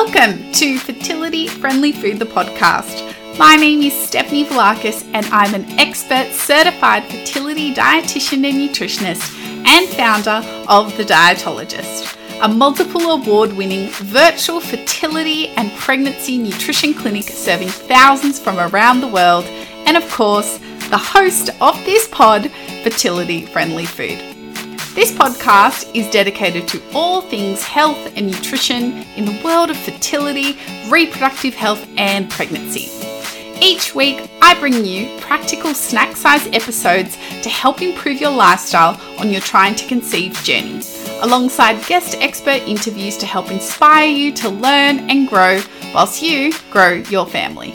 Welcome to Fertility Friendly Food, the podcast. My name is Stephanie Velakis, and I'm an expert certified fertility dietitian and nutritionist and founder of The Dietologist, a multiple award winning virtual fertility and pregnancy nutrition clinic serving thousands from around the world, and of course, the host of this pod, Fertility Friendly Food. This podcast is dedicated to all things health and nutrition in the world of fertility, reproductive health, and pregnancy. Each week, I bring you practical snack size episodes to help improve your lifestyle on your trying to conceive journey, alongside guest expert interviews to help inspire you to learn and grow whilst you grow your family.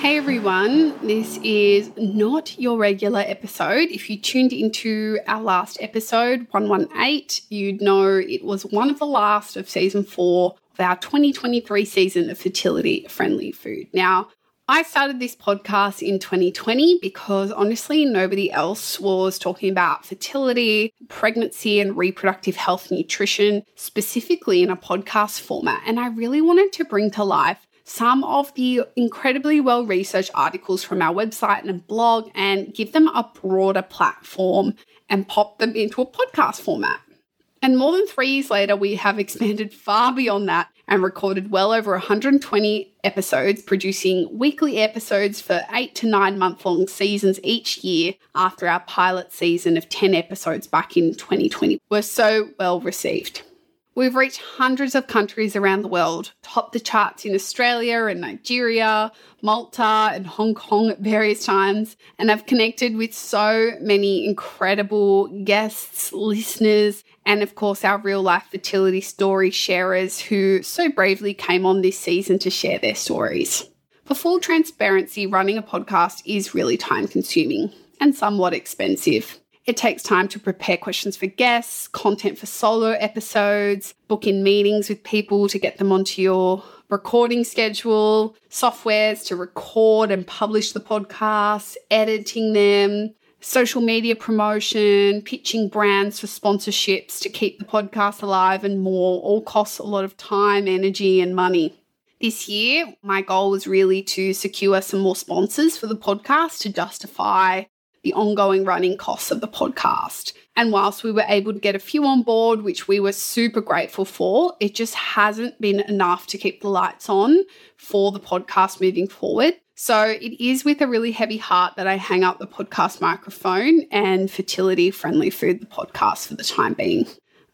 Hey everyone, this is not your regular episode. If you tuned into our last episode, 118, you'd know it was one of the last of season four of our 2023 season of fertility friendly food. Now, I started this podcast in 2020 because honestly, nobody else was talking about fertility, pregnancy, and reproductive health nutrition, specifically in a podcast format. And I really wanted to bring to life some of the incredibly well researched articles from our website and blog and give them a broader platform and pop them into a podcast format. And more than three years later, we have expanded far beyond that and recorded well over 120 episodes, producing weekly episodes for eight to nine month long seasons each year after our pilot season of 10 episodes back in 2020 were so well received. We've reached hundreds of countries around the world, topped the charts in Australia and Nigeria, Malta, and Hong Kong at various times, and I've connected with so many incredible guests, listeners, and of course, our real life fertility story sharers who so bravely came on this season to share their stories. For full transparency, running a podcast is really time consuming and somewhat expensive. It takes time to prepare questions for guests, content for solo episodes, book in meetings with people to get them onto your recording schedule, softwares to record and publish the podcasts, editing them, social media promotion, pitching brands for sponsorships to keep the podcast alive, and more all costs a lot of time, energy, and money. This year, my goal was really to secure some more sponsors for the podcast to justify the ongoing running costs of the podcast. And whilst we were able to get a few on board, which we were super grateful for, it just hasn't been enough to keep the lights on for the podcast moving forward. So it is with a really heavy heart that I hang up the podcast microphone and fertility friendly food, the podcast for the time being.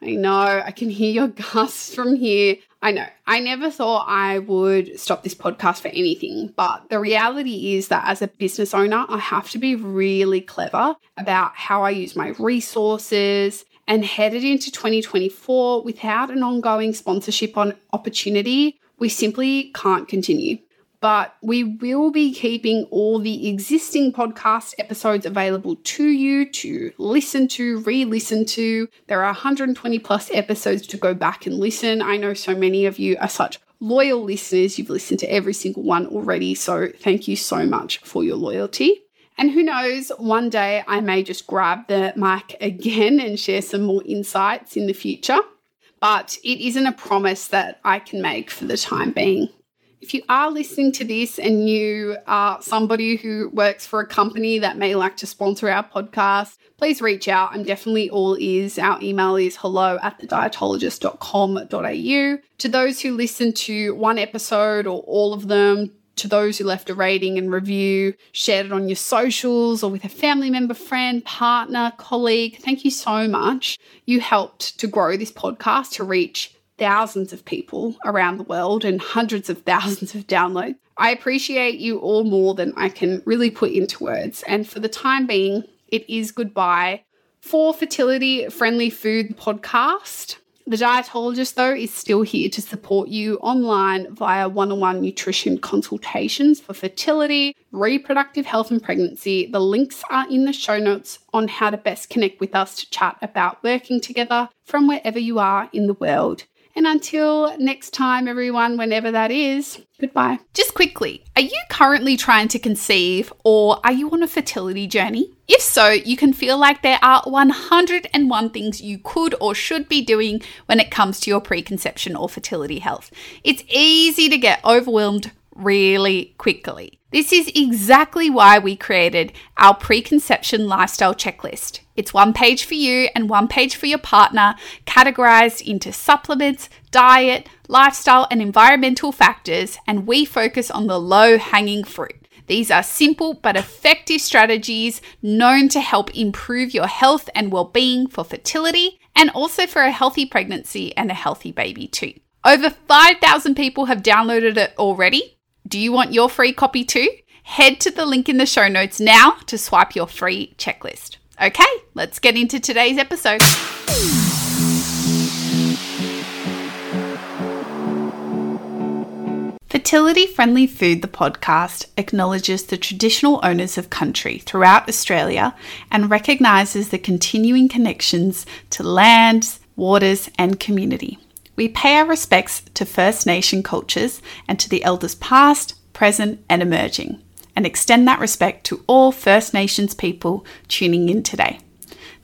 I know I can hear your gasps from here. I know. I never thought I would stop this podcast for anything, but the reality is that as a business owner, I have to be really clever about how I use my resources and headed into 2024 without an ongoing sponsorship on opportunity, we simply can't continue but we will be keeping all the existing podcast episodes available to you to listen to, re listen to. There are 120 plus episodes to go back and listen. I know so many of you are such loyal listeners. You've listened to every single one already. So thank you so much for your loyalty. And who knows, one day I may just grab the mic again and share some more insights in the future. But it isn't a promise that I can make for the time being. If you are listening to this and you are somebody who works for a company that may like to sponsor our podcast, please reach out. I'm definitely all ears. Our email is hello at thedietologist.com.au. To those who listen to one episode or all of them, to those who left a rating and review, shared it on your socials or with a family member, friend, partner, colleague, thank you so much. You helped to grow this podcast to reach thousands of people around the world and hundreds of thousands of downloads. I appreciate you all more than I can really put into words. And for the time being, it is goodbye for Fertility Friendly Food podcast. The dietologist, though, is still here to support you online via one on one nutrition consultations for fertility, reproductive health, and pregnancy. The links are in the show notes on how to best connect with us to chat about working together from wherever you are in the world. And until next time, everyone, whenever that is, goodbye. Just quickly, are you currently trying to conceive or are you on a fertility journey? If so, you can feel like there are 101 things you could or should be doing when it comes to your preconception or fertility health. It's easy to get overwhelmed really quickly. This is exactly why we created our preconception lifestyle checklist. It's one page for you and one page for your partner, categorized into supplements, diet, lifestyle, and environmental factors, and we focus on the low hanging fruit. These are simple but effective strategies known to help improve your health and well being for fertility and also for a healthy pregnancy and a healthy baby, too. Over 5,000 people have downloaded it already, do you want your free copy too? Head to the link in the show notes now to swipe your free checklist. Okay, let's get into today's episode. Fertility Friendly Food, the podcast, acknowledges the traditional owners of country throughout Australia and recognises the continuing connections to lands, waters, and community. We pay our respects to First Nation cultures and to the elders past, present, and emerging, and extend that respect to all First Nations people tuning in today.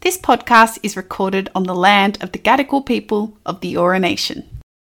This podcast is recorded on the land of the Gadigal people of the Eora Nation.